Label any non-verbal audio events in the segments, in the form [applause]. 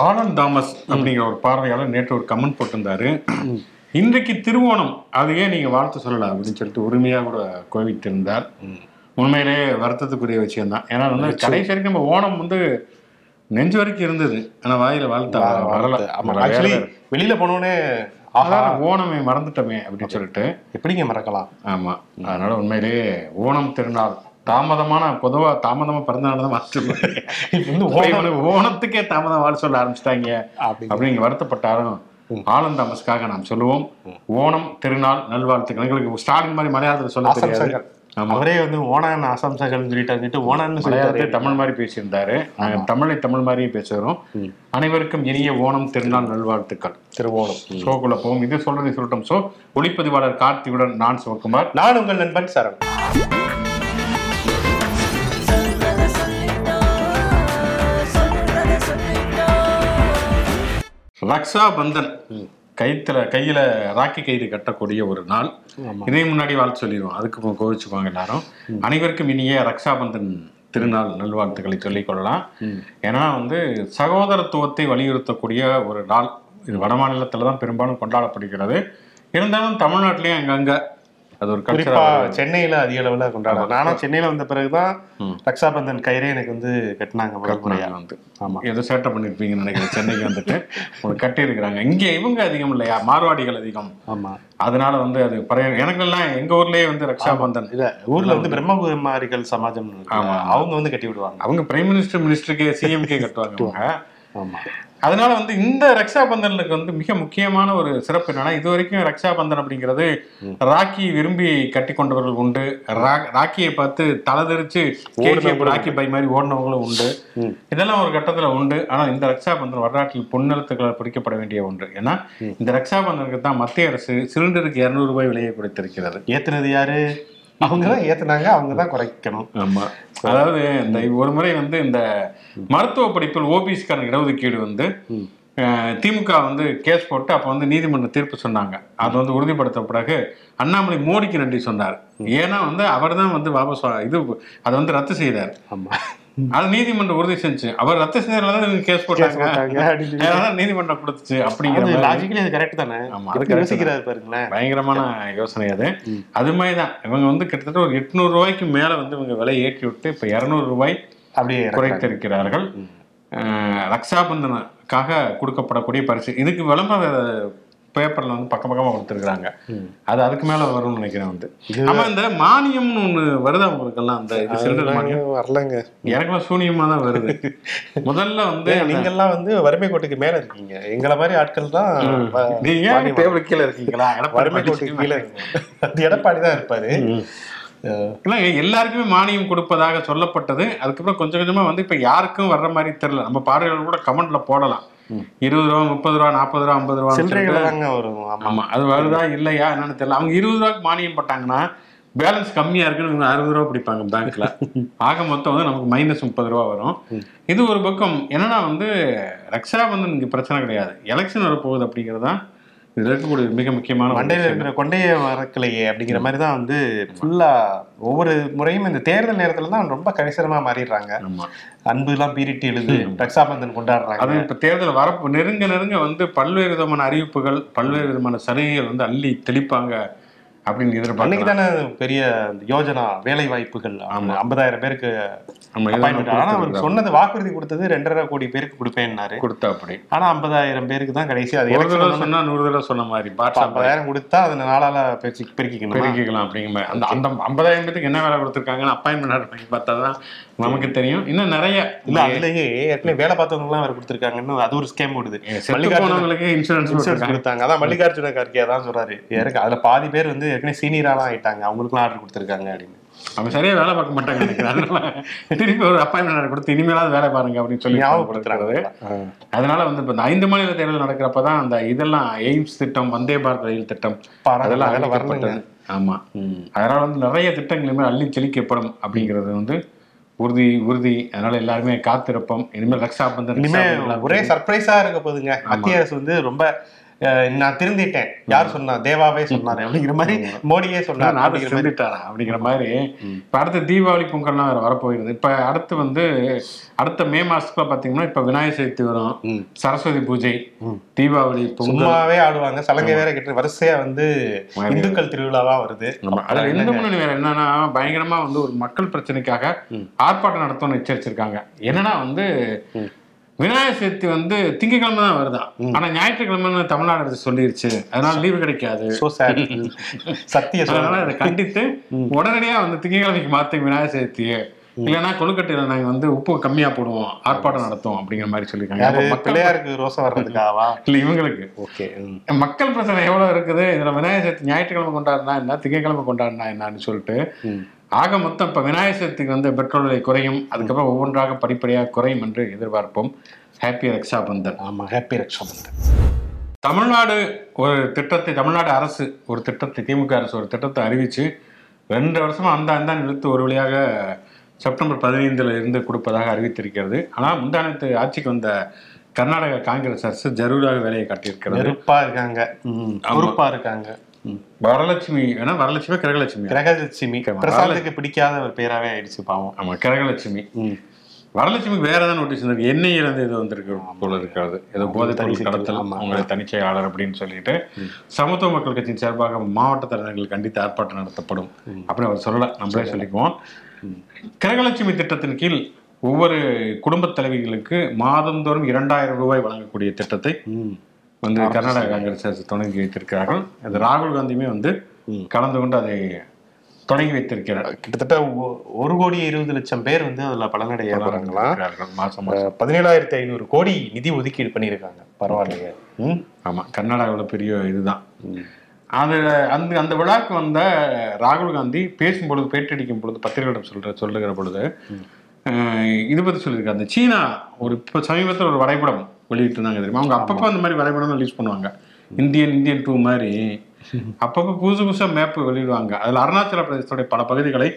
Anand Thomas அப்படிங்கிற ஒரு பார்வையாளர் நேற்று ஒரு கமெண்ட் போட்டிருந்தாரு. இன்றைக்கு திருவோணம். அது ஏன் நீங்க வாழ்த்து சொல்லலாம் அப்படின்னு சொல்லிட்டு உரிமையா கூட கோவித்து இருந்தார். உண்மையிலே வருத்தத்துக்குரிய விஷயம் தான் ஏன்னா வந்து கடைசி வரைக்கும் நம்ம ஓணம் வந்து நெஞ்சு வரைக்கும் இருந்தது. ஆனா வாயில வாழ்த்த வரல. ஆக்சுவலி வெளியில போனோடனே அதான் ஓணமே மறந்துட்டோமே அப்படின்னு சொல்லிட்டு. எப்படிங்க மறக்கலாம்? ஆமா. அதனால உண்மையிலேயே ஓணம் திருநாள். தாமதமான பொதுவா தாமதமா பிறந்தநாள் தான் வாழ்த்து. இப்ப வந்து [laughs] ஓணத்துக்கே தாமதம் வாழ் சொல்ல ஆரம்பிச்சிட்டாங்க. அப்படிங்க. அப்படிங்க வருத்தப்பட்டாலும் ஆனந்த் தாமஸ்க்காக நாம் சொல்லுவோம். ஓணம் திருநாள் நல்வாழ்த்துக்கள். எங்களுக்கு ஸ்டாலின் மாதிரி மலையாளத்தில் சொல்ல தெரியாது. அவரே வந்து ஓணான் அசம்சகர்னு சொல்லிட்டு மலையாளத்தை சொல்லிட்டாரு. தமிழ் மாதிரி பேசியிருந்தாரு. தமிழை தமிழ் மாதிரியே பேசுகிறோம். அனைவருக்கும் இனிய ஓணம் திருநாள் நல்வாழ்த்துக்கள். திருவோணம். ஷோக்குள்ள போவோம். இது சொல்றது சொல்லட்டும் ஷோ ஒளிப்பதிவாளர் கார்த்தியுடன் நான் சிவகுமார். நான் உங்கள் நண்பன் சரண் ரக்ஷா பந்தன் கைத்துல கையில ராக்கி கயிறு கட்டக்கூடிய ஒரு நாள். இதே முன்னாடி வாழ்த்து சொல்லிடுவோம். அதுக்கு கோவிச்சுக்குவாங்க எல்லாரும். அனைவருக்கும் இனிய ரக்ஷா பந்தன் திருநாள் நல்வாழ்த்துக்களை சொல்லிக் கொள்ளலாம். ஏன்னா வந்து சகோதரத்துவத்தை வலியுறுத்தக்கூடிய ஒரு நாள். இது வட மாநிலத்துல தான் பெரும்பாலும் கொண்டாடப்படுகிறது. இருந்தாலும் தமிழ்நாட்டிலேயும் அங்கங்க அது ஒரு குறிப்பா சென்னையில அதிக அளவுல கொண்டாடுறோம் நானும் சென்னையில வந்த பிறகுதான் ரக்ஷாபந்தன் கயிறே எனக்கு வந்து கட்டினாங்க முதல் முறையா. வந்து. ஆமா. ஏதோ சேட்டை பண்ணிருப்பீங்கன்னு நினைக்கிறேன். சென்னைக்கு வந்துட்டு. ஒரு கட்டி இருக்கிறாங்க இங்க இவங்க அதிகம் இல்லையா? மார்வாடிகள் அதிகம். ஆமா. அதனால வந்து அது பழைய எனக்கெல்லாம் எங்க ஊர்லயே வந்து ரக்ஷாபந்தன். இல்ல ஊர்ல வந்து பிரம்மகுமாரிகள் சமாஜம். அவங்க வந்து கட்டி விடுவாங்க அவங்க பிரைம் மினிஸ்டர் மினிஸ்டருக்கு சிஎம்கே கட்டுவாங்க ஆமா. அதனால வந்து இந்த ரக்ஷாபந்தனுக்கு வந்து மிக முக்கியமான ஒரு சிறப்பு என்னன்னா இது வரைக்கும் ரக்ஷாபந்தன் அப்படிங்கிறது ராக்கி விரும்பி கட்டி கொண்டவர்கள் உண்டு. ராக்கியை பார்த்து தலைதெறிச்சு KGF ராக்கி பை மாதிரி ஓடினவங்களும் உண்டு. இதெல்லாம் ஒரு கட்டத்துல உண்டு. ஆனா இந்த ரக்ஷாபந்தன் வரலாற்றில் பொன்னெழுத்துக்களால் பிடிக்கப்பட வேண்டிய ஒன்று. ஏன்னா இந்த ரக்ஷாபந்தனுக்கு தான் மத்திய அரசு சிலிண்டருக்கு இருநூறு ரூபாய் விலையை கொடுத்திருக்கிறது. ஏத்துனது யாரு? அவங்க தான் ஏத்துனாங்க அவங்க தான் குறைக்கணும். ஆமா. அதாவது இந்த ஒரு முறை வந்து இந்த மருத்துவ படிப்பில் ஓபிஎஸ்கான இடஒதுக்கீடு வந்து திமுக வந்து கேஸ் போட்டு அப்ப வந்து நீதிமன்ற தீர்ப்பு சொன்னாங்க. அது வந்து உறுதிப்படுத்த பிறகு அண்ணாமலை மோடிக்கு நன்றி சொன்னார். ஏன்னா வந்து அவர் தான் வந்து வாபஸ் இது அதை வந்து ரத்து செய்தார். ஆமா. அது நீதிமன்றம் உறுதி செஞ்சு. அவர் ரத்து செய்ததுனால தான் இவங்க கேஸ் போட்டாங்க. நீதிமன்றம் கொடுத்துச்சு அப்படிங்கிற லாஜிக்கலி அது கரெக்ட் தானே? ஆமா, அது யோசிக்கிறாரு பாருங்களேன். பயங்கரமான யோசனை அது. அது மாதிரி தான். இவங்க வந்து கிட்டத்தட்ட ஒரு எட்நூறு ரூபாய்க்கு மேல வந்து இவங்க விலை ஏற்றி விட்டு இப்ப இருநூறு ரூபாய் அப்படியே. குறைத்திருக்கிறார்கள். ரக்ஷாபந்தனுக்காக கொடுக்கப்படக்கூடிய பரிசு. இதுக்கு விளம்பர பேப்பர்ல வந்து பக்கம் பக்கமா கொடுத்துருக்காங்க அது அதுக்கு மேல வரும்னு நினைக்கிறேன் வந்து. ஆமா இந்த மானியம்னு ஒண்ணு வருதா உங்களுக்கெல்லாம்? அந்த இது சிலிண்டர் மானியம்? வரலங்க. எனக்கெல்லாம் சூனியமா தான் வருது. [laughs] முதல்ல வந்து நீங்க எல்லாம் வந்து வறுமை கோட்டுக்கு மேல இருக்கீங்க. எங்களை மாதிரி ஆட்கள் தான் நீங்க டேபிள் கீழே இருக்கீங்களா? வறுமை கோட்டுக்கு கீழே இருக்கீங்க. அது எடப்பாடி தான் இருப்பாரு. இல்ல எல்லாருக்குமே மானியம் கொடுப்பதாக சொல்லப்பட்டது. அதுக்கப்புறம் கொஞ்சம் கொஞ்சமா வந்து இப்ப யாருக்கும் வர்ற மாதிரி தெரியல. நம்ம பார்வையாளர் கூட கமெண்ட்ல போடலாம். இருபது ரூபா முப்பது ரூபா நாற்பது ரூபா ஐம்பது ரூபா சில்லறைகள் தாங்க வரும். ஆமா. அது வருதா இல்லையா என்னன்னு தெரியல. அவங்க இருபது ரூபாய்க்கு மானியம் போட்டாங்கன்னா பேலன்ஸ் கம்மியா இருக்குன்னு அறுபது ரூபா பிடிப்பாங்க பேங்க்ல ஆக மொத்தம் வந்து நமக்கு மைனஸ் முப்பது ரூபா வரும். இது ஒரு பக்கம் என்னன்னா வந்து ரக்ஷாபந்தன் இங்க பிரச்சனை கிடையாது. எலெக்ஷன் வரப்போகுது அப்படிங்கிறது தான் இதுல இருக்கக்கூடிய மிக முக்கியமான மண்டையில. இருக்கிற கொண்டைய மறக்கலையே அப்படிங்கிற மாதிரி தான் வந்து ஃபுல்லா ஒவ்வொரு முறையும் இந்த தேர்தல் நேரத்துல தான் ரொம்ப கரிசனமா மாறிடுறாங்க. ஆமா. அன்பு எல்லாம் பீரிட்டு எழுது ரக்ஷாபந்தன் கொண்டாடுறாங்க. அது இப்ப தேர்தல் வரப்பு நெருங்க நெருங்க வந்து பல்வேறு விதமான அறிவிப்புகள் பல்வேறு விதமான சலுகைகள் வந்து அள்ளி தெளிப்பாங்க. அப்படின்னு அன்னைக்கு எதிர்பார்க்கலாம் தானே பெரிய யோஜனா வேலை வாய்ப்புகள் ஐம்பதாயிரம் பேருக்கு. ஆனா அவர் சொன்னது வாக்குறுதி கொடுத்தது ரெண்டரை கோடி பேருக்கு கொடுப்பேன்னாரு. கொடுத்தா அப்படி. ஆனா ஐம்பதாயிரம் பேருக்கு தான் கடைசி அது ஒரு தடவை சொன்னா நூறு தடவை சொன்ன மாதிரி பாட்ஷா ஐம்பதாயிரம் கொடுத்தா அதை நாளால பெருக்கி பெருக்கிக்கணும்? பெருக்கிக்கலாம் அப்படிங்கிற. அந்த அந்த ஐம்பதாயிரம் பேருக்கு என்ன வேலை கொடுத்துருக்காங்கன்னு அப்பாயின்மெண்ட் பண்ணி பார்த்தா தான் நமக்கு தெரியும். இன்னும் நிறைய இல்ல அதுலயே ஏற்கனவே வேலை பார்த்தவங்க எல்லாம் அவர் கொடுத்திருக்காங்கன்னு அது ஒரு ஸ்கேம் ஓடுது. செத்து மல்லிகார்ஜுன போனவங்களுக்கு இன்சூரன்ஸ் இன்சூரன்ஸ் கொடுத்தாங்க. அதான் மல்லிகார்ஜுன கார்கே தான் சொல்றாரு. எனக்கு அதுல பாதி பேர் வந்து ஏற்கனவே சீனியராலாம் ஆயிட்டாங்க. அவங்களுக்குலாம் ஆர்டர் கொடுத்திருக்காங்க அப்படின்னு. அவங்க சரியா வேலை பார்க்க மாட்டாங்க அதனால திருப்பி ஒரு அப்பாயின்மெண்ட் கொடுத்து இனிமேலாவது வேலை பாருங்க அப்படின்னு சொல்லி ஞாபகப்படுத்துறாங்க. கொடுக்கறது. அதனால வந்து இப்ப இந்த ஐந்து மாநில தேர்தல் நடக்கிறப்ப தான் அந்த இதெல்லாம் எய்ம்ஸ் திட்டம் வந்தே பாரத் ரயில் திட்டம் அதெல்லாம் அதெல்லாம் அறிவிக்கப்பட்டது. ஆமா. அதனால வந்து நிறைய திட்டங்களுமே அள்ளி செழிக்கப்படும் அப்படிங்கிறது வந்து உறுதி உறுதி. அதனால எல்லாருமே காத்திருப்போம். இனிமேல் இனிமே ரக்ஷாபந்தன் ஒரே சர்ப்ரைஸா இருக்க போகுதுங்க. மத்திய அரசு வந்து ரொம்ப நான் திருந்திட்டேன். யார் சொன்னா? தேவாவே சொன்னாரு. அப்படிங்கிற மாதிரி மோடியே சொன்னார். நாட்டை அப்படிங்கிற மாதிரி. செஞ்சுட்டாரா அப்படிங்கிற மாதிரி. இப்ப அடுத்து தீபாவளி பொங்கல்லாம் வேற வரப்போயிருது இப்ப அடுத்து வந்து அடுத்த மே மாசத்துல பாத்தீங்கன்னா இப்ப விநாயகர் சதுர்த்தி வரும். சரஸ்வதி பூஜை தீபாவளி சும்மாவே ஆடுவாங்க. சலங்கை வேற கட்டி வரிசையா வந்து. இந்துக்கள் திருவிழாவா வருது. அதுல இந்து முன்னணி வேற என்னன்னா பயங்கரமா வந்து ஒரு மக்கள் பிரச்சனைக்காக ஆர்ப்பாட்டம் நடத்தணும்னு எச்சரிச்சிருக்காங்க. என்னன்னா வந்து விநாயகர் சதுர்த்தி வந்து திங்கக்கிழமை தான் வருதான் ஆனா ஞாயிற்றுக்கிழமை தமிழ்நாடு அரசு சொல்லிருச்சு. அதனால லீவு கிடைக்காது. சத்திய அதனால அதை கண்டித்து உடனடியா வந்து திங்கக்கிழமைக்கு மாத்துங்க விநாயகர் சதுர்த்தியை. இல்லைன்னா கொழுக்கட்டையில நாங்க வந்து உப்பு கம்மியா போடுவோம். ஆர்ப்பாட்டம் நடத்துவோம் அப்படிங்கிற மாதிரி சொல்லியிருக்காங்க. பிள்ளையாருக்கு ரோசம் வர்றதுக்காவா? இல்ல இவங்களுக்கு. ஓகே மக்கள் பிரச்சனை எவ்வளவு இருக்குது? இதுல விநாயகர் சதுர்த்தி ஞாயிற்றுக்கிழமை கொண்டாடினா என்ன? திங்கக்கிழமை கொண்டாடினா என்னன்னு சொல்லிட்டு ஆக மொத்தம் இப்ப விநாயகர் சதுர்த்திக்கு வந்து பெட்ரோல் விலை குறையும். அதுக்கப்புறம் ஒவ்வொன்றாக படிப்படியாக குறையும் என்று எதிர்பார்ப்போம். ஹாப்பி ரக்ஷா பந்தன் ஆமா ஹாப்பி ரக்ஷாபந்தன் தமிழ்நாடு ஒரு திட்டத்தை தமிழ்நாடு அரசு ஒரு திட்டத்தை திமுக அரசு ஒரு திட்டத்தை அறிவிச்சு ரெண்டு வருஷமா அந்த அந்த இழுத்து ஒரு வழியாக செப்டம்பர் பதினைந்துல இருந்து கொடுப்பதாக அறிவித்திருக்கிறது. ஆனால் முந்தானத்து ஆட்சிக்கு வந்த கர்நாடக காங்கிரஸ் அரசு ஜரூராக வேலையை காட்டியிருக்கிறது. நெருப்பா இருக்காங்க. ம், பொறுப்பா இருக்காங்க. வரலட்சுமி ஏன்னா வரலட்சுமி கிரகலட்சுமி. கிரகலட்சுமி. பிரசாந்துக்கு பிடிக்காத ஒரு பேராவே ஆயிடுச்சு பாவம். ஆமா கிரகலட்சுமி. வரலட்சுமிக்கு வேற ஏதாவது நோட்டீஸ் வந்திருக்கு எண்ணெய் இருந்து இது வந்திருக்கு போல இருக்காது. ஏதோ போதைப் பொருள் கடத்தல் ஆமா. உங்களை தனிச்செயலாளர் அப்படின்னு சொல்லிட்டு சமத்துவ மக்கள் கட்சியின் சார்பாக மாவட்ட தலைவர்கள் கண்டித்து ஆர்ப்பாட்டம் நடத்தப்படும். அப்படின்னு அவர் சொல்லல. நம்மளே சொல்லிக்குவோம். கிரகலட்சுமி திட்டத்தின் கீழ் ஒவ்வொரு குடும்பத் தலைவிகளுக்கு மாதந்தோறும் இரண்டாயிரம் ரூபாய் வழங்கக்கூடிய திட்டத்தை. வந்து கர்நாடக காங்கிரஸ் தொடங்கி வைத்திருக்கிறார்கள். அது ராகுல் காந்தியுமே வந்து கலந்து கொண்டு அதை தொடங்கி வைத்திருக்கிறார். கிட்டத்தட்ட ஒரு கோடி இருபது லட்சம் பேர் வந்து அதுல பலனடைய. மாசம் பதினேழாயிரத்தி ஐநூறு கோடி நிதி ஒதுக்கீடு பண்ணியிருக்காங்க. பரவாயில்லையே. ம். ஆமா கர்நாடகாவில் பெரிய இதுதான். அது அந்த அந்த விழாக்கு வந்த ராகுல் காந்தி பேசும் பொழுது பேட்டியடிக்கும் பொழுது பத்திரிகையிடம் சொல்ற சொல்லுகிற பொழுது இது பத்தி சொல்லியிருக்காரு. அந்த சீனா ஒரு இப்போ சமீபத்தில் ஒரு வரைபடம் வெளியிட்டிருந்தாங்க தெரியுமா? அவங்க அப்பப்போ அந்த மாதிரி வரைபடம் ரிலீஸ் பண்ணுவாங்க. இந்தியன் இந்தியன் டூ மாதிரி. அப்பப்போ புதுசு புதுசாக மேப் வெளியிடுவாங்க. அதில் அருணாச்சல பிரதேசத்துடைய பல பகுதிகளை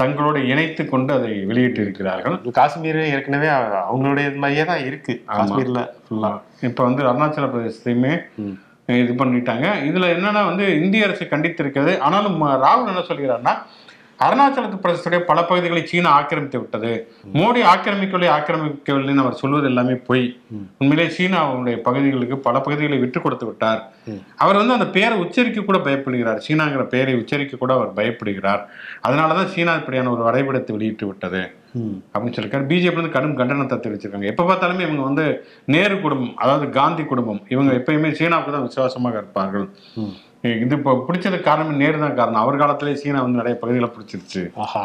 தங்களோடு இணைத்து கொண்டு அதை வெளியிட்டு இருக்கிறார்கள். காஷ்மீர் ஏற்கனவே அவங்களுடைய இது மாதிரியே தான் இருக்கு. காஷ்மீர்ல ஃபுல்லா இப்போ வந்து அருணாச்சல பிரதேசத்தையுமே இது பண்ணிட்டாங்க. இதுல என்னன்னா வந்து இந்திய அரசு கண்டித்திருக்கிறது. ஆனாலும் ராகுல் என்ன சொல்கிறார்னா அருணாச்சல பிரதேசத்துடைய பல பகுதிகளை சீனா ஆக்கிரமித்து விட்டது. மோடி ஆக்கிரமிக்கவில்லை ஆக்கிரமிக்கவில்லைன்னு அவர் சொல்வது எல்லாமே பொய். உண்மையிலே சீனா அவருடைய பகுதிகளுக்கு பல பகுதிகளை விட்டு கொடுத்து விட்டார். அவர் வந்து அந்த பெயரை உச்சரிக்க கூட பயப்படுகிறார். சீனாங்கிற பெயரை உச்சரிக்க கூட அவர் பயப்படுகிறார். அதனாலதான் சீனா இப்படியான ஒரு வரைபடத்தை வெளியிட்டு விட்டது. அப்படின்னு சொல்லியிருக்காரு. பிஜேபி வந்து கடும் கண்டனத்தை தெரிவிச்சிருக்காங்க. எப்ப பார்த்தாலுமே இவங்க வந்து நேரு குடும்பம் அதாவது காந்தி குடும்பம் இவங்க எப்பயுமே சீனாவுக்கு தான் விசுவாசமாக இருப்பார்கள். இது இப்போ பிடிச்சது காரணம் நேரு தான் காரணம். அவர் காலத்திலே சீனா வந்து நிறைய பகுதிகளை பிடிச்சிருச்சு. ஆஹா.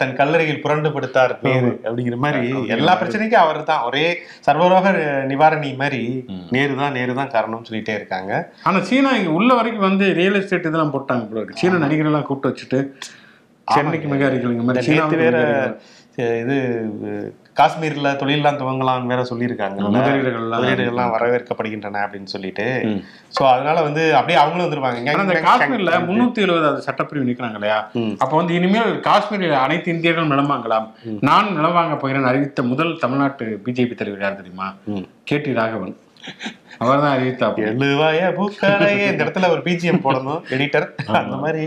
தன் கல்லறையில் புரண்டு படுத்தார் நேரு அப்படிங்கிற மாதிரி எல்லா பிரச்சனைக்கும் அவர் தான் ஒரே சர்வரோக நிவாரணி மாதிரி நேரு தான் நேரு தான் காரணம்னு சொல்லிட்டே இருக்காங்க. ஆனா சீனா இங்க உள்ள வரைக்கும் வந்து ரியல் எஸ்டேட் இதெல்லாம் போட்டாங்க போல இருக்கு. சீன நடிகர்கள் எல்லாம் கூப்பிட்டு வச்சுட்டு சென்னைக்கு மிக அருகில் வேற இது காஷ்மீர்ல தொழிலெல்லாம் துவங்கலாம் வேற சொல்லியிருக்காங்க. முதலீடுகள்லாம் வரவேற்கப்படுகின்றன அப்படின்னு சொல்லிட்டு. சோ அதனால வந்து அப்படியே அவங்களும் வந்துருவாங்க. இந்த காஷ்மீர்ல முன்னூத்தி எழுபதாவது சட்டப்பிரிவு நிக்கிறாங்க இல்லையா? அப்ப வந்து இனிமேல் காஷ்மீரில் அனைத்து இந்தியர்களும் நிலம் வாங்கலாம் நான் நிலம் வாங்க போகிறேன் அறிவித்த முதல் தமிழ்நாட்டு பிஜேபி தலைவர் யார் தெரியுமா? K D Raghavan. அவர் தான் அறிவித்தாப்பு எழுவாய பூக்களையே. இந்த இடத்துல ஒரு பிஜிஎம் போடணும் எடிட்டர் அந்த மாதிரி.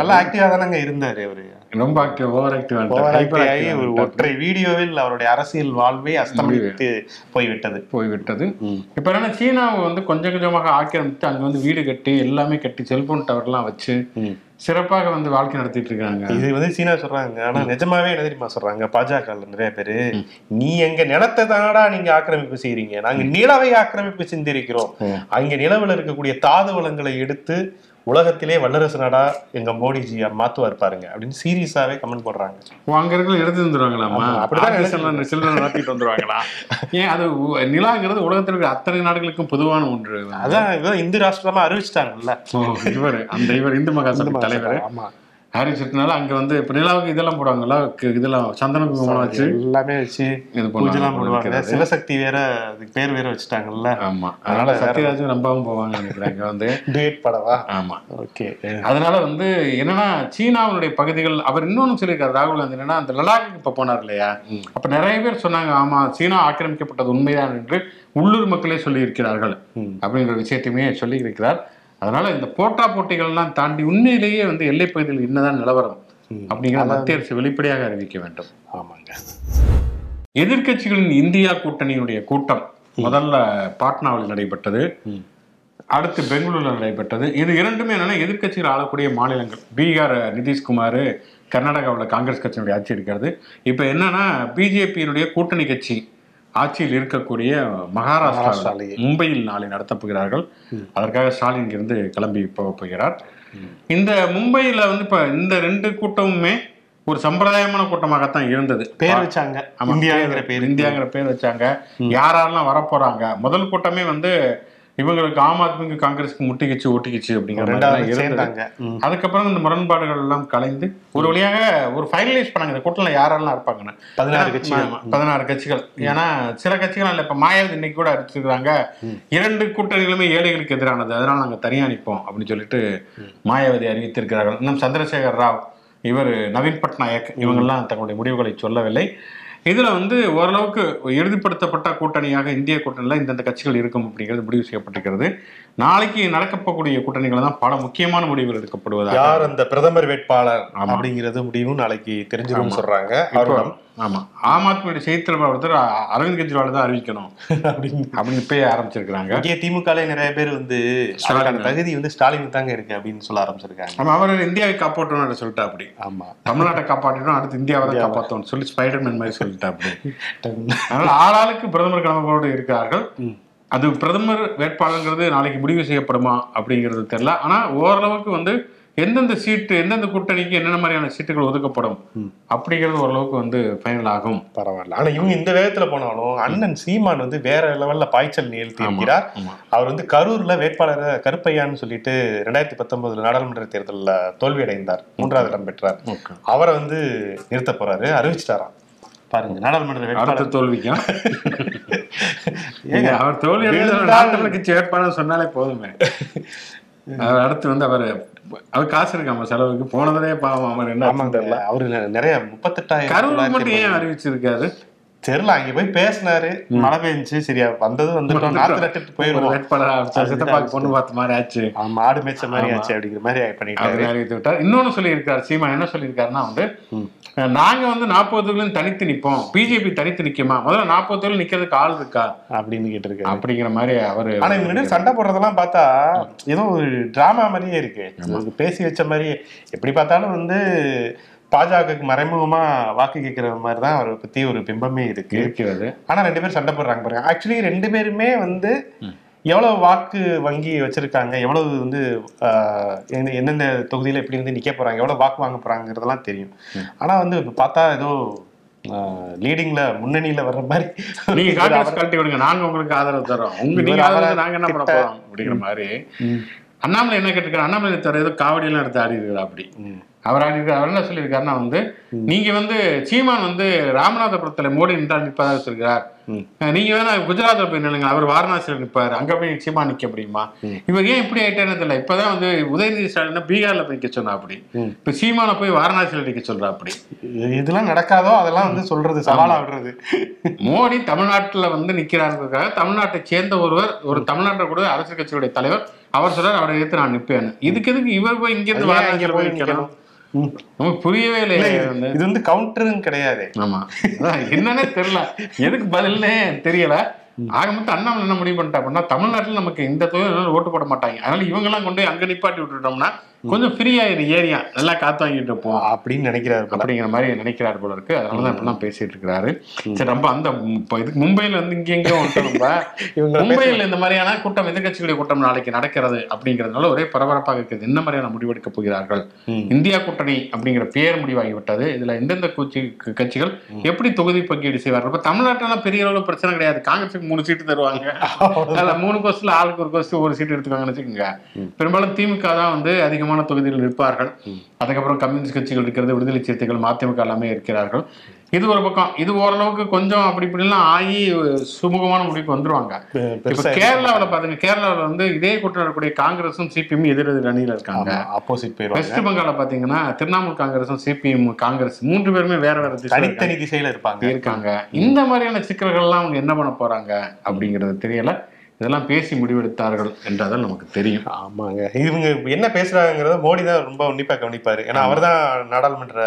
நல்லா ஆக்டிவா தானங்க இருந்தாரு அவரு. ரொம்ப ஆக்டிவ் ஓவர் ஆக்டிவ் ஆகி ஒரு ஒற்றை வீடியோவில் அவருடைய அரசியல் வாழ்வே அஸ்தமித்து போய்விட்டது. போய்விட்டது. இப்ப என்னன்னா சீனாவை வந்து கொஞ்சம் கொஞ்சமாக ஆக்கிரமித்து அங்க வந்து வீடு கட்டி எல்லாமே கட்டி செல்போன் டவர்லாம் வச்சு சிறப்பாக வந்து வாழ்க்கை நடத்திட்டு இருக்காங்க இது வந்து சீனா சொல்றாங்க. ஆனா நிஜமாவே என்ன தெரியுமா சொல்றாங்க? பாஜக நிறைய பேரு நீ எங்க நிலத்தை தானடா நீங்க ஆக்கிரமிப்பு செய்றீங்க. நாங்க நிலவை ஆக்கிரமிப்பு செஞ்சிருக்கிறோம். அங்க நிலவுல இருக்கக்கூடிய தாது வளங்களை எடுத்து உலகத்திலே வல்லரசு நாடா எங்க மோடிஜி மாத்துவார் பாருங்க அப்படின்னு சீரியஸாவே கமெண்ட் போடுறாங்க. அங்க இருக்கிற எடுத்து வந்துருவாங்களாமா ஆமா, அப்படிதான் சில்லறை நடத்திட்டு வந்துருவாங்களா? ஏன் அது நிலாங்கிறது உலகத்தில் இருக்கிற அத்தனை நாடுகளுக்கும் பொதுவான ஒன்று. அதான் இந்து ராஷ்டிரமா அறிவிச்சிட்டாங்கல்ல. இவர் அந்த இவர் இந்து மகாசபை தலைவர். ஆமா. அறிவிச்சிட்டனால அங்க வந்து இப்ப நிலாவுக்கு இதெல்லாம் போடுவாங்கல்ல கு- இதெல்லாம் சந்தன குங்குமம் வச்சு எல்லாமே வச்சு இது பூஜைலாம் போடுவாங்க. சிவசக்தி வேற அதுக்கு பேர் வேற வச்சுட்டாங்கல்ல. ஆமா. அதனால சத்யராஜும் ரொம்பவும் போவாங்க நினைக்கிறேன் இங்க வந்து. [laughs] டேட் படவா? ஆமா. ஓகே. அதனால வந்து என்னன்னா சீனாவுடைய பகுதிகள் அவர் இன்னொன்னு சொல்லியிருக்காரு ராகுல் காந்தி என்னன்னா அந்த லடாக்கு இப்ப போனார் இல்லையா? அப்ப நிறைய பேர் சொன்னாங்க ஆமா சீனா ஆக்கிரமிக்கப்பட்டது உண்மைதான் என்று உள்ளூர் மக்களே சொல்லி இருக்கிறார்கள். அப்படிங்கிற விஷயத்தையுமே சொல்லி இருக்கிறார் அதனால இந்த போட்டா போட்டிகள்லாம் தாண்டி உண்மையிலேயே வந்து எல்லைப் பகுதியில் என்னதான் நிலவரம் அப்படிங்கிற மத்திய அரசு வெளிப்படையாக அறிவிக்க வேண்டும். ஆமாங்க. எதிர்க்கட்சிகளின் இந்தியா கூட்டணியினுடைய கூட்டம் முதல்ல பாட்னாவில் நடைபெற்றது. அடுத்து பெங்களூர்ல நடைபெற்றது. இது இரண்டுமே என்னன்னா எதிர்க்கட்சிகள் ஆளக்கூடிய மாநிலங்கள். பீகார் நிதிஷ்குமார் கர்நாடகாவில் காங்கிரஸ் கட்சியினுடைய ஆட்சி இருக்கிறது. இப்போ என்னன்னா பிஜேபியினுடைய கூட்டணி கட்சி ஆட்சியில் இருக்கக்கூடிய மகாராஷ்டிரா. மும்பையில் நாளை நடத்தப் போகிறார்கள் அதற்காக ஸ்டாலின் இங்கிருந்து கிளம்பி போக போகிறார். இந்த மும்பையில் வந்து இப்போ இந்த ரெண்டு கூட்டமுமே ஒரு சம்பிரதாயமான கூட்டமாகத்தான் இருந்தது. பேர் வச்சாங்க. இந்தியாங்கிற பேர். இந்தியாங்கிற பேர் வச்சாங்க. யாரெல்லாம் வரப்போறாங்க? முதல் கூட்டமே வந்து இவங்களுக்கு ஆம் ஆத்மிக்கு காங்கிரஸ்க்கு முட்டிக்கிச்சு ஒட்டிக்கிச்சு அப்படிங்கிற ரெண்டாவது ம். அதுக்கப்புறம் இந்த முரண்பாடுகள் எல்லாம் கலைந்து ஒரு வழியாக ஒரு ஃபைனலைஸ் பண்ணாங்க. இந்த கூட்டத்தில் யாரெல்லாம் இருப்பாங்கன்னு. பதினாறு கட்சிகள். பதினாறு கட்சிகள். ஏன்னா சில கட்சிகள் இல்ல இப்ப மாயாவதி இன்னைக்கு கூட அறிவிச்சிருக்காங்க இரண்டு கூட்டணிகளுமே ஏழைகளுக்கு எதிரானது. அதனால நாங்க தனியா நிற்போம் அப்படின்னு சொல்லிட்டு மாயாவதி அறிவித்திருக்கிறார்கள். இன்னும் சந்திரசேகர் ராவ் இவர் நவீன் பட்நாயக் இவங்கெல்லாம் தங்களுடைய முடிவுகளை சொல்லவில்லை. இதுல வந்து ஓரளவுக்கு இறுதிப்படுத்தப்பட்ட கூட்டணியாக இந்திய கூட்டணியில இந்தந்த கட்சிகள் இருக்கும் அப்படிங்கிறது முடிவு செய்யப்பட்டிருக்கிறது. நாளைக்கு நடக்கப்படக்கூடிய கூட்டணிகள் தான் பல முக்கியமான முடிவுகள் எடுக்கப்படுவதாக யார் அந்த பிரதமர் வேட்பாளர். அப்படிங்கிறது முடிவும் நாளைக்கு தெரிஞ்சிடும் சொல்றாங்க. அவரிடம் ஆமா ஆத்மியுடைய செய்தி தலைவர் ஒருத்தர் அரவிந்த் கெஜ்ரிவால் தான் அறிவிக்கணும். [laughs] அப்படின்னு. அப்படின்னு இப்பயே ஆரம்பிச்சிருக்கிறாங்க. இங்கே திமுகலே நிறைய பேர் வந்து தகுதி வந்து ஸ்டாலின் தாங்க இருக்கு அப்படின்னு சொல்ல ஆரம்பிச்சிருக்காங்க. நம்ம அவர் இந்தியாவை காப்பாற்றணும்னு சொல்லிட்டா அப்படி ஆமா. தமிழ்நாட்டை காப்பாற்றணும் அடுத்து இந்தியாவை தான் காப்பாற்றணும் சொல்லி ஸ்பைடர்மேன் மாதிரி சொல்லிட்டா அப்படி அதனால ஆளாளுக்கு பிரதமர் கிளம்பரோடு இருக்கிறார்கள் அது பிரதமர் வேட்பாளருங்கிறது நாளைக்கு முடிவு செய்யப்படுமா அப்படிங்கிறது தெரியல. ஆனா ஓரளவுக்கு வந்து எந்தெந்த சீட்டு எந்தெந்த கூட்டணிக்கு என்னென்ன மாதிரியான சீட்டுகள் ஒதுக்கப்படும் அப்படிங்கிறது ஓரளவுக்கு வந்து ஃபைனல் ஆகும். பரவாயில்ல. ஆனா இவங்க இந்த வேகத்துல போனாலும் அண்ணன் சீமான் வந்து வேற லெவல்ல பாய்ச்சல் நிகழ்த்தி இருக்கிறார். அவர் வந்து கரூர்ல வேட்பாளர் கருப்பையான்னு சொல்லிட்டு ரெண்டாயிரத்தி பத்தொன்பதுல நாடாளுமன்ற தேர்தலில் தோல்வி அடைந்தார் மூன்றாவது இடம் பெற்றார். அவரை வந்து நிறுத்த போறாரு. அறிவிச்சிட்டாராம். பாருங்க நாடாளுமன்ற வேட்பாளர். அடுத்த தோல்விக்கும் ஏங்க, அவர் தோல்வி நாட்டு கட்சி வேட்பாளர் சொன்னாலே போதுமே. [laughs] அவர் அடுத்து வந்து அவர் அவர் காசு இருக்காம செலவுக்கு. போனதே பாவம் அவர் என்ன ஆச்சுன்னு தெரியல அவரு நிறைய முப்பத்தெட்டாயிரம் கரூர் மட்டும் ஏன் அறிவிச்சிருக்காரு? தெரியல அங்க போய் பேசினாரு. மழை பெஞ்சு சரியா வந்தது வந்துட்டோம். நாத்து நட்டுட்டு போயிருவோம் பொண்ணு பார்த்த மாதிரி ஆச்சு. மாடு மேய்ச்ச மாதிரி ஆச்சு அப்படிங்கிற மாதிரி அறிவித்து விட்டார். இன்னொன்னு சொல்லியிருக்காரு சீமா என்ன சொல்லியிருக்காருன்னா வந்து நாங்க வந்து நாற்பது தொகுதியிலும் தனித்து நிப்போம் பிஜேபி தனித்து நிக்குமா? முதல்ல நாற்பது தொகுதியில் நிக்கிறதுக்கு ஆள் இருக்கா? அப்படின்னு கேட்டிருக்காரு. அப்படிங்கிற மாதிரி அவரு ஆனா இவங்க சண்டை போடுறதெல்லாம் பார்த்தா ஏதோ ஒரு டிராமா மாதிரியே இருக்கு. பேசி வச்ச மாதிரி எப்படி பார்த்தாலும் வந்து பாஜகவுக்கு மறைமுகமா வாக்கு கேட்கிற மாதிரி தான் அவரை பத்தி ஒரு பிம்பமே இருக்கு. இருக்கிறது. ஆனா ரெண்டு பேரும் சண்டை போடுறாங்க பாருங்க. ஆக்சுவலி ரெண்டு பேருமே வந்து எவ்வளவு வாக்கு வங்கி வச்சிருக்காங்க எவ்வளவு வந்து எந்தெந்த தொகுதியில எப்படி வந்து நிக்க போறாங்க எவ்வளவு வாக்கு வாங்க போறாங்கிறதெல்லாம் தெரியும். ஆனா வந்து இப்ப பார்த்தா ஏதோ லீடிங்ல முன்னணியில வர்ற மாதிரி [laughs] நீங்க காங்கிரஸ் கழட்டி விடுங்க. நாங்க உங்களுக்கு ஆதரவு தரோம் உங்க நீங்க ஆதரவு நாங்க என்ன பண்ண போறோம் அப்படிங்கிற மாதிரி. அண்ணாமலை என்ன கேட்டிருக்காரு? அண்ணாமலை தவிர ஏதோ காவடி எல்லாம் எடுத்து ஆடி இருக்கிறா அப்படி அவர் ஆடி இருக்காரு அவர் என்ன சொல்லியிருக்காருன்னா வந்து நீங்க வந்து சீமான் வந்து ராமநாதபுரத்துல மோடி நின்றால் நிற்பதாக வச்சிருக்கிறார் நீங்க வேணா குஜராத்ல போய் நில்லுங்க அவர் வாரணாசியில் நிற்பாரு அங்க போய் சீமான் நிக்க முடியுமா? இவர் ஏன் இப்படி ஆயிட்டேன்னு தெரியல இப்பதான் வந்து உதயநிதி ஸ்டாலின் பீகார்ல போய் நிக்க சொன்னா அப்படி. இப்ப சீமான போய் வாரணாசியில் நிக்க சொல்றா அப்படி. இதெல்லாம் நடக்காதோ அதெல்லாம் வந்து சொல்றது சவாலா விடுறது. மோடி தமிழ்நாட்டுல வந்து நிக்கிறாருக்காக தமிழ்நாட்டை சேர்ந்த ஒருவர் ஒரு தமிழ்நாட்டை கூட அரசியல் கட்சியுடைய தலைவர் அவர் சொல்றாரு அவரை எடுத்து நான் நிப்பேன். இதுக்கு எதுக்கு இவர் போய் இங்க இருந்து இங்க போய் நிக்கணும்? புரியவே இல்ல, இது- வந்து. கவுண்டருன்னு கிடையாது. ஆமா. என்னன்னே தெரியல. எதுக்கு பதில்னே தெரியல. ஆக மொத்தம் அண்ணாமலை என்ன முடிவு பண்ணிட்டா அப்படின்னா தமிழ்நாட்டுல நமக்கு இந்த தொழில் ஓட்டு போட மாட்டாங்க. அதனால இவங்க எல்லாம் கொண்டு போய் அங்க நிப்பாட்டி விட்டுட்டோம்னா கொஞ்சம் ஃப்ரீ ஆயிரும் ஏரியா நல்லா காத்து வாங்கிட்டு இருப்போம் அப்படின்னு நினைக்கிறாரு. அப்படிங்கிற மாதிரி நினைக்கிறார் போல இருக்கு. அதனால தான் இப்பெல்லாம் பேசிட்டு இருக்கிறாரு. சரி ரொம்ப அந்த இதுக்கு மும்பையில வந்து இங்க நம்ம. [laughs] இவங்க மும்பையில் இந்த மாதிரியான கூட்டம் எதிர்க்கட்சிகளுடைய கூட்டம் நாளைக்கு நடக்கிறது அப்படிங்கிறதுனால ஒரே பரபரப்பாக இருக்குது. என்ன மாதிரியான முடிவெடுக்க போகிறார்கள். இந்தியா கூட்டணி அப்படிங்கிற பேர் முடிவாகிவிட்டது. இதுல எந்தெந்த கூச்சி க- கட்சிகள் எப்படி தொகுதி பங்கீடு செய்வார்கள்? இப்ப தமிழ்நாட்டுல பெரிய அளவுல பிரச்சனை கிடையாது. காங்கிரஸுக்கு மூணு சீட்டு தருவாங்க. அதுல மூணு கோஸ்ட்ல ஆளுக்கு ஒரு கோஸ்ட் ஒரு சீட்டு எடுத்துக்காங்கன்னு வச்சுக்கோங்க. பெரும்பாலும் திமுக தான் வந்து அதிகமா அதிகமான தொகுதிகள் இருப்பார்கள். அதுக்கப்புறம் கம்யூனிஸ்ட் கட்சிகள் இருக்கிறது விடுதலை சிறுத்தைகள் மதிமுக எல்லாமே இருக்கிறார்கள். இது ஒரு பக்கம். இது ஓரளவுக்கு கொஞ்சம் அப்படி இப்படிலாம் ஆகி சுமூகமான முடிவுக்கு வந்துருவாங்க. இப்ப கேரளாவுல பாருங்க. கேரளாவுல வந்து இதே கூட்டம் இருக்கக்கூடிய காங்கிரஸும் சிபிஎம் எதிரெதிர் அணியில இருக்காங்க. ஆப்போசிட் வெஸ்ட் பெங்கால்ல பாத்தீங்கன்னா திரிணாமுல் காங்கிரஸும் சிபிஎம் காங்கிரஸ் மூன்று பேருமே வேற வேற. தனித்தனி திசையில இருப்பாங்க. இருக்காங்க. இந்த மாதிரியான சிக்கல்கள்லாம் அவங்க என்ன பண்ண போறாங்க அப்படிங்கிறது தெரியல. இதெல்லாம் பேசி முடிவெடுத்தார்கள் என்றாதான் நமக்கு தெரியும். ஆமாங்க. இவங்க என்ன பேசுறாங்கிறத மோடி தான் ரொம்ப உன்னிப்பா கவனிப்பாரு. ஏன்னா அவர்தான் நாடாளுமன்ற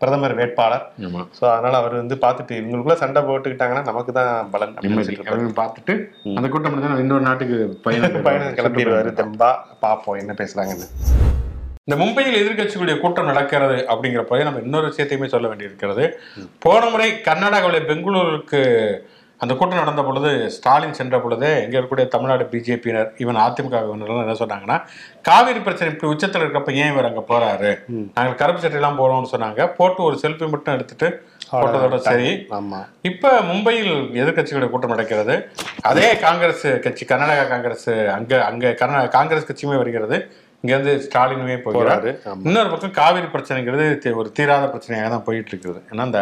பிரதமர் வேட்பாளர். ஆமா. சோ அதனால அவர் வந்து பார்த்துட்டு இவங்களுக்குள்ள சண்டை போட்டுக்கிட்டாங்கன்னா நமக்கு தான் பலன் அப்படின்னு பார்த்துட்டு அந்த கூட்டம் இன்னொரு நாட்டுக்கு பயணம் [laughs] பயணம் கிளம்பிடுவாரு தெம்பா. பாப்போம் என்ன பேசுறாங்கன்னு. இந்த மும்பையில் எதிர்க்கட்சிகளுடைய கூட்டம் நடக்கிறது அப்படிங்கிற போய் நம்ம இன்னொரு விஷயத்தையுமே சொல்ல வேண்டியிருக்கிறது. போன முறை கர்நாடகாவில் பெங்களூருக்கு அந்த கூட்டம் நடந்த பொழுது ஸ்டாலின் சென்ற பொழுது இங்க இருக்கக்கூடிய தமிழ்நாடு பிஜேபியினர் இவன் அதிமுக வினரெல்லாம் என்ன சொன்னாங்கன்னா காவிரி பிரச்சனை இப்படி உச்சத்தில் இருக்கப்ப ஏன் இவர் அங்க போறாரு? நாங்கள் கருப்பு சட்டையெல்லாம் போறோம்னு சொன்னாங்க. போட்டு ஒரு செல்ஃபி மட்டும் எடுத்துட்டு போட்டதோட சரி. ஆமா. இப்ப மும்பையில் எதிர்க்கட்சிகளுடைய கூட்டம் நடக்கிறது. அதே காங்கிரஸ் கட்சி கர்நாடகா காங்கிரஸ் அங்க அங்க கர்நா காங்கிரஸ் கட்சியுமே வருகிறது. இங்க இருந்து ஸ்டாலினுமே போகிறாரு. இன்னொரு பக்கம் காவிரி பிரச்சனைங்கிறது ஒரு தீராத பிரச்சனையாக தான் போயிட்டு இருக்குது. ஏன்னா இந்த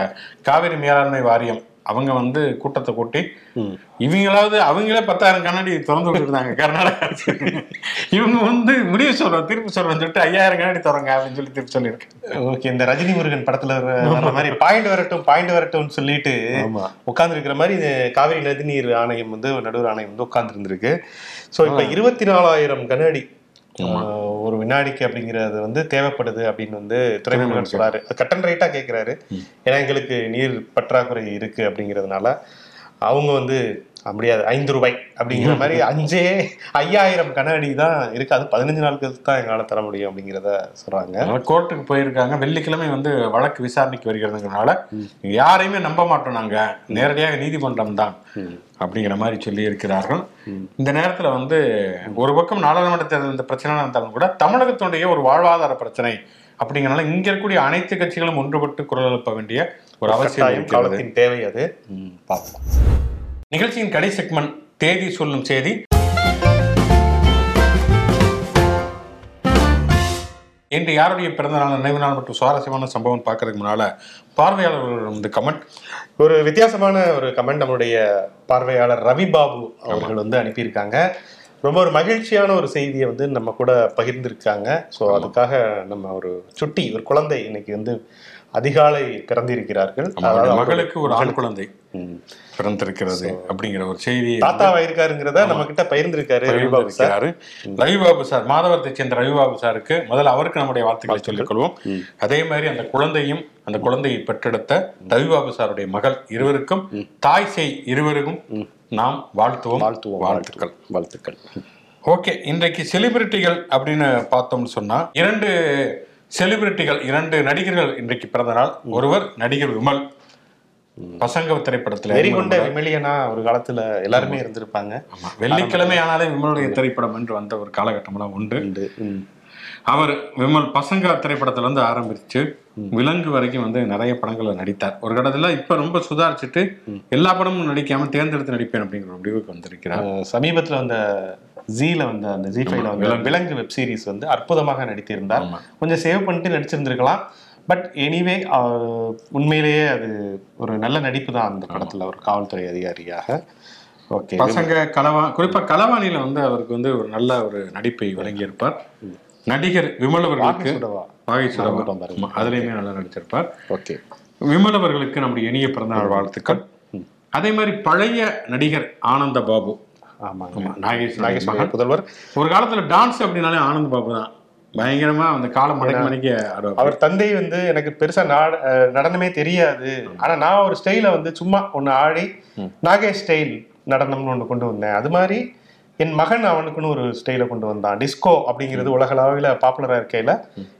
காவிரி மேலாண்மை வாரியம் அவங்க வந்து கூட்டத்தை கூட்டி. இவங்களாவது அவங்களே பத்தாயிரம் கண்ணாடி திறந்து விட்டுருந்தாங்க கர்நாடகா. இவங்க வந்து முடிவு சொல்றோம் திருப்பி சொல்றோம்னு சொல்லிட்டு ஐயாயிரம் கண்ணாடி திறங்க அப்படின்னு சொல்லி திருப்பி சொல்லியிருக்கேன் ஓகே இந்த ரஜினி முருகன் படத்துல வர [laughs] மாதிரி பாயிண்ட் வரட்டும் பாயிண்ட் வரட்டும்னு சொல்லிட்டு. உட்கார்ந்து இருக்கிற மாதிரி இது காவிரி நதிநீர் ஆணையம் வந்து நடுவர் ஆணையம் வந்து உட்கார்ந்து இருந்திருக்கு ஸோ இப்போ இருபத்தி நாலாயிரம் ஆஹ், ஒரு வினாடிக்கு அப்படிங்கிறது வந்து தேவைப்படுது அப்படின்னு வந்து துறைமுருகன் சொல்றாரு. கட்டன் ரைட்டா கேட்கிறாரு ஏன்னா எங்களுக்கு நீர் பற்றாக்குறை இருக்கு அப்படிங்கிறதுனால அவங்க வந்து "அஹ், முடியாது ஐந்து ரூபாய் அப்படிங்கிற மாதிரி [laughs] அஞ்சே ஐயாயிரம் கன அடி தான் இருக்கு. அது பதினஞ்சு நாட்களுக்கு தான் எங்களால தர முடியும் அப்படிங்கிறத சொல்றாங்க. கோர்ட்டுக்கு போயிருக்காங்க. வெள்ளிக்கிழமை வந்து வழக்கு விசாரணைக்கு வருகிறதுங்கிறனால யாரையுமே நம்ப மாட்டோம் நாங்க. நேரடியாக நீதிமன்றம் தான் அப்படிங்கிற மாதிரி சொல்லி இருக்கிறார்கள். இந்த நேரத்துல வந்து ஒரு பக்கம் நாடாளுமன்ற தேர்தல் இந்த பிரச்சனை இருந்தாலும் கூட தமிழகத்துடைய ஒரு வாழ்வாதார பிரச்சனை அப்படிங்கிறனால இங்க இருக்கக்கூடிய அனைத்து கட்சிகளும் ஒன்றுபட்டு குரல் எழுப்ப வேண்டிய ஒரு அவசியம் தேவை அது. பார்ப்போம். நிகழ்ச்சியின் கடை செக்மெண்ட் தேதி சொல்லும் செய்தி. இன்று யாருடைய பிறந்த நாள் நினைவு நாள் மற்றும் சுவாரஸ்யமான சம்பவம் பார்க்கறதுக்கு முன்னால பார்வையாளர்கள் வந்து கமெண்ட். ஒரு வித்தியாசமான ஒரு கமெண்ட் நம்மளுடைய பார்வையாளர் ரவி பாபு அவர்கள் வந்து அனுப்பியிருக்காங்க. ரொம்ப ஒரு மகிழ்ச்சியான ஒரு செய்தியை வந்து நம்ம கூட பகிர்ந்திருக்காங்க. ஸோ அதுக்காக நம்ம ஒரு சுட்டி ஒரு குழந்தை இன்னைக்கு வந்து அதிகாலை பிறந்திருக்கிறார்கள். மகளுக்கு ஒரு ஆண் குழந்தை. பிறந்திருக்கிறது அப்படிங்கிற ஒரு செய்தி தாத்தாவா இருக்காருங்கிறத நம்ம கிட்ட பகிர்ந்திருக்காரு ரவி பாபு சார். ரவிபாபு சார் மாதவரத்தை சேர்ந்த ரவிபாபு சாருக்கு முதல்ல அவருக்கு நம்முடைய வாழ்த்துக்களை சொல்லிக் கொள்வோம் அதே மாதிரி அந்த குழந்தையும் அந்த குழந்தையை பெற்றெடுத்த ரவிபாபு சாருடைய மகள் இருவருக்கும் தாய் செய் இருவருக்கும் நாம் வாழ்த்துவோம். வாழ்த்துவோம். வாழ்த்துக்கள். வாழ்த்துக்கள். ஓகே இன்றைக்கு செலிபிரிட்டிகள் அப்படின்னு பார்த்தோம்னு சொன்னா இரண்டு செலிபிரிட்டிகள் இரண்டு நடிகர்கள் இன்றைக்கு பிறந்த நாள். ஒருவர் நடிகர் விமல். பசங்க திரைப்படத்துல வெறி கொண்ட விமலியனா ஒரு காலத்துல எல்லாருமே இருந்திருப்பாங்க. வெள்ளிக்கிழமை ஆனாலே விமலுடைய திரைப்படம் என்று வந்த ஒரு காலகட்டம்லாம் உண்டு. அவர் விமல் பசங்க திரைப்படத்துல இருந்து ஆரம்பிச்சு விலங்கு வரைக்கும் வந்து நிறைய படங்கள்ல நடித்தார். ஒரு கடத்துல இப்ப ரொம்ப சுதாரிச்சுட்டு எல்லா படமும் நடிக்காம தேர்ந்தெடுத்து நடிப்பேன் அப்படிங்கிற முடிவுக்கு வந்திருக்கிறார். சமீபத்துல வந்த ஜீல வந்த அந்த ஜி ஃபைவ்ல வந்த விலங்கு. வெப் சீரிஸ் வந்து அற்புதமாக நடித்திருந்தார். கொஞ்சம் சேவ் பண்ணிட்டு நடிச்சிருந்திருக்கலாம். பட் எனிவே உண்மையிலேயே அது ஒரு நல்ல நடிப்பு தான் அந்த படத்துல ஒரு காவல்துறை அதிகாரியாக. ஓகே பசங்க களவா குறிப்பா களவாணியில வந்து அவருக்கு வந்து ஒரு நல்ல ஒரு நடிப்பை வழங்கியிருப்பார். நடிகர் விமல் அவர்களுக்கு அதுலயுமே நல்லா நடிச்சிருப்பார். ஓகே விமல் அவர்களுக்கு நம்முடைய இனிய பிறந்தநாள் வாழ்த்துக்கள். அதே மாதிரி பழைய நடிகர் ஆனந்த பாபு. ஆமாங்க. ஆமா, நாகேஸ்வரன் நாகேஸ்வர புதல்வர். ஒரு காலத்துல டான்ஸ் அப்படின்னாலே ஆனந்த் பாபு தான். பயங்கரமா அந்த காலம் மடக்கி மடக்கி அவர் தந்தை வந்து எனக்கு பெருசா நடனமே தெரியாது. ஆனா நான் ஒரு ஸ்டைல வந்து சும்மா ஒன்னு ஆடி நாகேஷ் ஸ்டைல் நடனம்னு ஒண்ணு கொண்டு வந்தேன். அது மாதிரி என் மகன் அவனுக்குன்னு ஒரு ஸ்டைல கொண்டு வந்தான். டிஸ்கோ அப்படிங்கிறது உலகளவில் பாப்புலரா இருக்கையில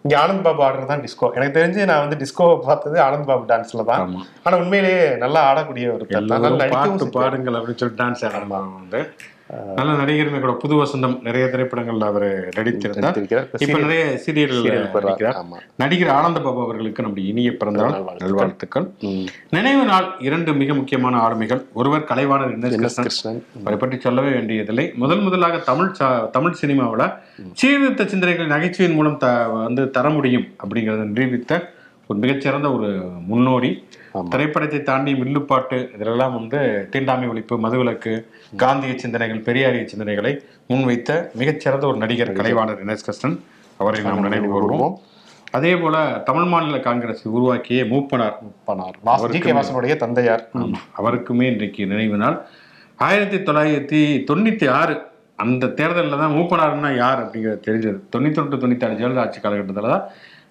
இங்க ஆனந்த் பாபு ஆடுறது தான் டிஸ்கோ எனக்கு தெரிஞ்சு நான் வந்து டிஸ்கோவை பார்த்தது ஆனந்த் பாபு டான்ஸ்ல தான். ஆனா உண்மையிலேயே நல்லா ஆடக்கூடிய ஒரு பாட்டு. பாடுங்கள் அப்படின்னு சொல்லி டான்ஸ் ஆடுறாங்க வந்து நல்ல நடிகருமே கூட புது வசந்தம் நிறைய திரைப்படங்கள்ல அவர் நடித்திருந்தார். இப்ப நிறைய. நடிக்கிறார். ஆமா. நடிகர் ஆனந்த பாபு அவர்களுக்கு நம்முடைய இனிய பிறந்தநாள் நல்வாழ்த்துக்கள். நல்வாழ்த்துக்கள். நினைவு நாள் இரண்டு மிக முக்கியமான ஆளுமைகள். ஒருவர் கலைவாணர் கிருஷ்ணன். அவரை பற்றி சொல்லவே வேண்டியதில்லை. முதல் முதலாக தமிழ் தமிழ் சினிமாவில் சீர்திருத்த சிந்தனைகளை நகைச்சுவையின் மூலம் த வந்து தர முடியும் அப்படிங்கிறத நிரூபித்த ஒரு மிகச்சிறந்த ஒரு முன்னோடி. திரைப்படத்தை தாண்டி வில்லுப்பாட்டு இதெல்லாம் வந்து தீண்டாமை ஒழிப்பு மதுவிலக்கு காந்திய சிந்தனைகள் பெரியாரிய சிந்தனைகளை முன்வைத்த மிகச்சிறந்த ஒரு நடிகர் கலைவாணர் என் எஸ் கிருஷ்ணன் அவரை நாம் நினைவு கூறுவோம் அதே போல தமிழ் மாநில காங்கிரஸை உருவாக்கிய மூப்பனார். பனார் வாச- ஜி கே வாசனுடைய தந்தையார். அவருக்குமே இன்றைக்கு நினைவு நாள். ஆயிரத்தி தொள்ளாயிரத்தி தொண்ணூத்தி ஆறு அந்த தேர்தலில் தான் மூப்பனார்னா யார் அப்படிங்கிறது தெரிஞ்சது. தொண்ணூத்தி ரெண்டு தொண்ணூத்தி ஆறு ஜெயலலிதா ஆட்சி காலகட்டத்தில் தான்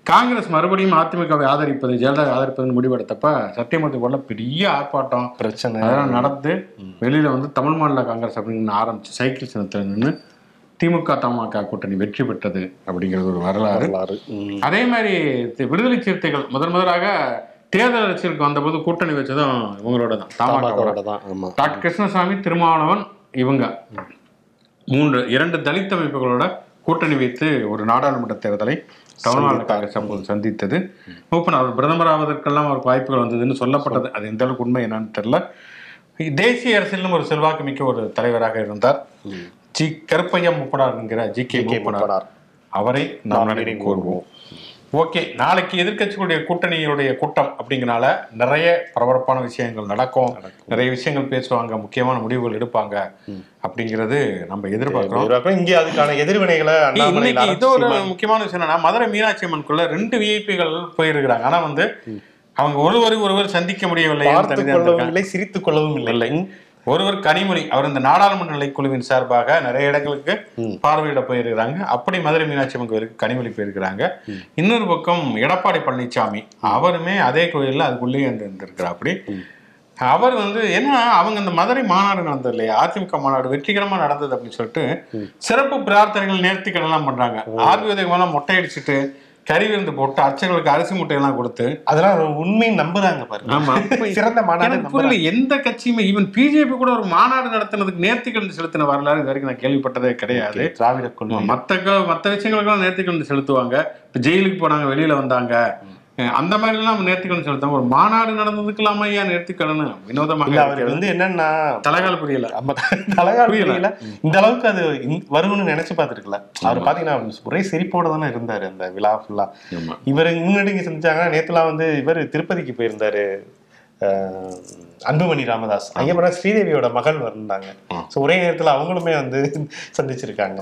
காங்கிரஸ் மறுபடியும் அதிமுகவை ஆதரிப்பது ஜெயலலிதா ஆதரிப்பதுன்னு முடிவெடுத்தப்ப சத்தியமூர்த்தி போல பெரிய ஆர்ப்பாட்டம் பிரச்சனை. அதெல்லாம் நடந்து வெளியில வந்து தமிழ் மாநில காங்கிரஸ் அப்படின்னு ஆரம்பிச்சு சைக்கிள் சின்னத்தில் நின்று திமுக தமாக கூட்டணி வெற்றி பெற்றது அப்படிங்கிறது ஒரு வரலாறு. அதே மாதிரி விடுதலை சிறுத்தைகள் முதன் முதலாக தேர்தல் அரசியலுக்கு வந்தபோது கூட்டணி வச்சதும் இவங்களோட தான் தமாகா தமாகாவோட தான் டாக்டர் கிருஷ்ணசாமி திருமாவளவன் இவங்க. மூன்று இரண்டு தலித் அமைப்புகளோட கூட்டணி வைத்து ஒரு நாடாளுமன்ற தேர்தலை தமிழ்நாடு காங்கிரஸ் அப்போது சந்தித்தது. மூப்பன் அவர் பிரதமர் ஆவதற்கெல்லாம் அவருக்கு வாய்ப்புகள் வந்ததுன்னு சொல்லப்பட்டது. அது எந்த அளவுக்கு உண்மை என்னன்னு தெரியல. தேசிய அரசியலும் ஒரு செல்வாக்கு மிக்க ஒரு தலைவராக இருந்தார். ஜி கருப்பையா முப்பனார் என்கிற ஜி கே முப்பனார். அவரை நாம் நினைவு கூறுவோம் ஓகே நாளைக்கு எதிர்க்கட்சிகளுடைய கூட்டணியுடைய கூட்டம் அப்படிங்கனால நிறைய பரபரப்பான விஷயங்கள் நடக்கும். நிறைய விஷயங்கள் பேசுவாங்க முக்கியமான முடிவுகள் எடுப்பாங்க அப்படிங்கிறது நம்ம எதிர்பார்க்கிறோம். இங்கே அதுக்கான எதிர்வினைகளை இது ஒரு முக்கியமான விஷயம் என்னன்னா மதுரை மீனாட்சி அம்மனுக்குள்ள ரெண்டு விஐபிகள் போயிருக்கிறாங்க. ஆனா வந்து அவங்க ஒருவரை ஒருவர் சந்திக்க முடியவில்லை சிரித்துக் கொள்ளவும் இல்லை. ஒருவர் கனிமொழி அவர் இந்த நாடாளுமன்ற நிலைக்குழுவின் சார்பாக நிறைய இடங்களுக்கு பார்வையிட போயிருக்கிறாங்க. அப்படி மதுரை மீனாட்சி அம்மன் கோயிலுக்கு கனிமொழி போயிருக்கிறாங்க. இன்னொரு பக்கம் எடப்பாடி பழனிசாமி அவருமே அதே கோயில்ல அதுக்குள்ளேயே வந்து இருந்திருக்கிறார் அப்படி அவர் வந்து என்ன அவங்க இந்த மதுரை மாநாடு நடந்தது இல்லையா? அதிமுக மாநாடு வெற்றிகரமா நடந்தது அப்படின்னு சொல்லிட்டு சிறப்பு பிரார்த்தனைகள் நேர்த்திக்கடன் எல்லாம் பண்றாங்க. ஆர்வி உதயமெல்லாம் மொட்டை அடிச்சுட்டு கறி விருந்து போட்டு அர்ச்சகர்களுக்கு அரிசி முட்டையெல்லாம் கொடுத்து அதெல்லாம் உண்மையை நம்புறாங்க பாருங்க. ஆமா. [laughs] சிறந்த மாநாடு புரியல எந்த கட்சியுமே ஈவன் பிஜேபி கூட ஒரு மாநாடு நடத்தினதுக்கு நேர்த்திக்கடன் செலுத்தின வரலாறு இது வரைக்கும் நான் கேள்விப்பட்டதே கிடையாது. திராவிட கொள்கை. மத்த க- மத்த விஷயங்களுக்கெல்லாம் நேர்த்திக்கடன் செலுத்துவாங்க. இப்ப ஜெயிலுக்கு போனாங்க வெளியில வந்தாங்க. அந்த மாதிரி எல்லாம் நேர்த்திக்கடன் செலுத்தாங்க ஒரு மாநாடு நடந்ததுக்கெல்லாம் ஐயா நேர்த்திக்கடன் வினோதமாக இருக்கிறது. வந்து என்னன்னா தலைகால புரியல. நம்ம தலைகால் புரியல. இந்த அளவுக்கு அது வரும்னு நினைச்சு பார்த்திருக்கல. அவர் பாத்தீங்கன்னா ஒரே சிரிப்போட தானே இருந்தாரு அந்த விழா ஃபுல்லா. இவர் முன்னாடி செஞ்சாங்கன்னா நேத்துலாம் வந்து இவர் திருப்பதிக்கு போயிருந்தாரு. அன்புமணி ராமதாஸ் அங்க போனா ஸ்ரீதேவியோட மகள் வந்தாங்க. சோ ஒரே நேரத்துல அவங்களுமே வந்து [laughs] சந்திச்சிருக்காங்க.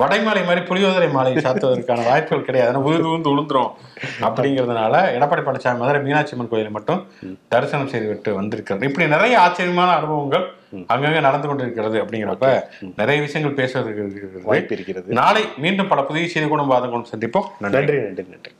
வடைமாலை மாதிரி புளியோதரை மாலை சாத்துவதற்கான வாய்ப்புகள் கிடையாது. உழுது உழுந்து உளுந்துரும் அப்படிங்கிறதுனால எடப்பாடி பழனிசாமி மதுரை மீனாட்சி அம்மன் கோயிலை மட்டும் தரிசனம் செய்துவிட்டு வந்திருக்கிறது இப்படி நிறைய ஆச்சரியமான அனுபவங்கள் அங்கங்க நடந்து கொண்டிருக்கிறது அப்படிங்கிறப்ப நிறைய விஷயங்கள் பேசுவதற்கு வாய்ப்பு இருக்கிறது. நாளை மீண்டும் பல புதிய செய்தி கூட வாதங்களும் சந்திப்போம் நன்றி நன்றி நன்றி.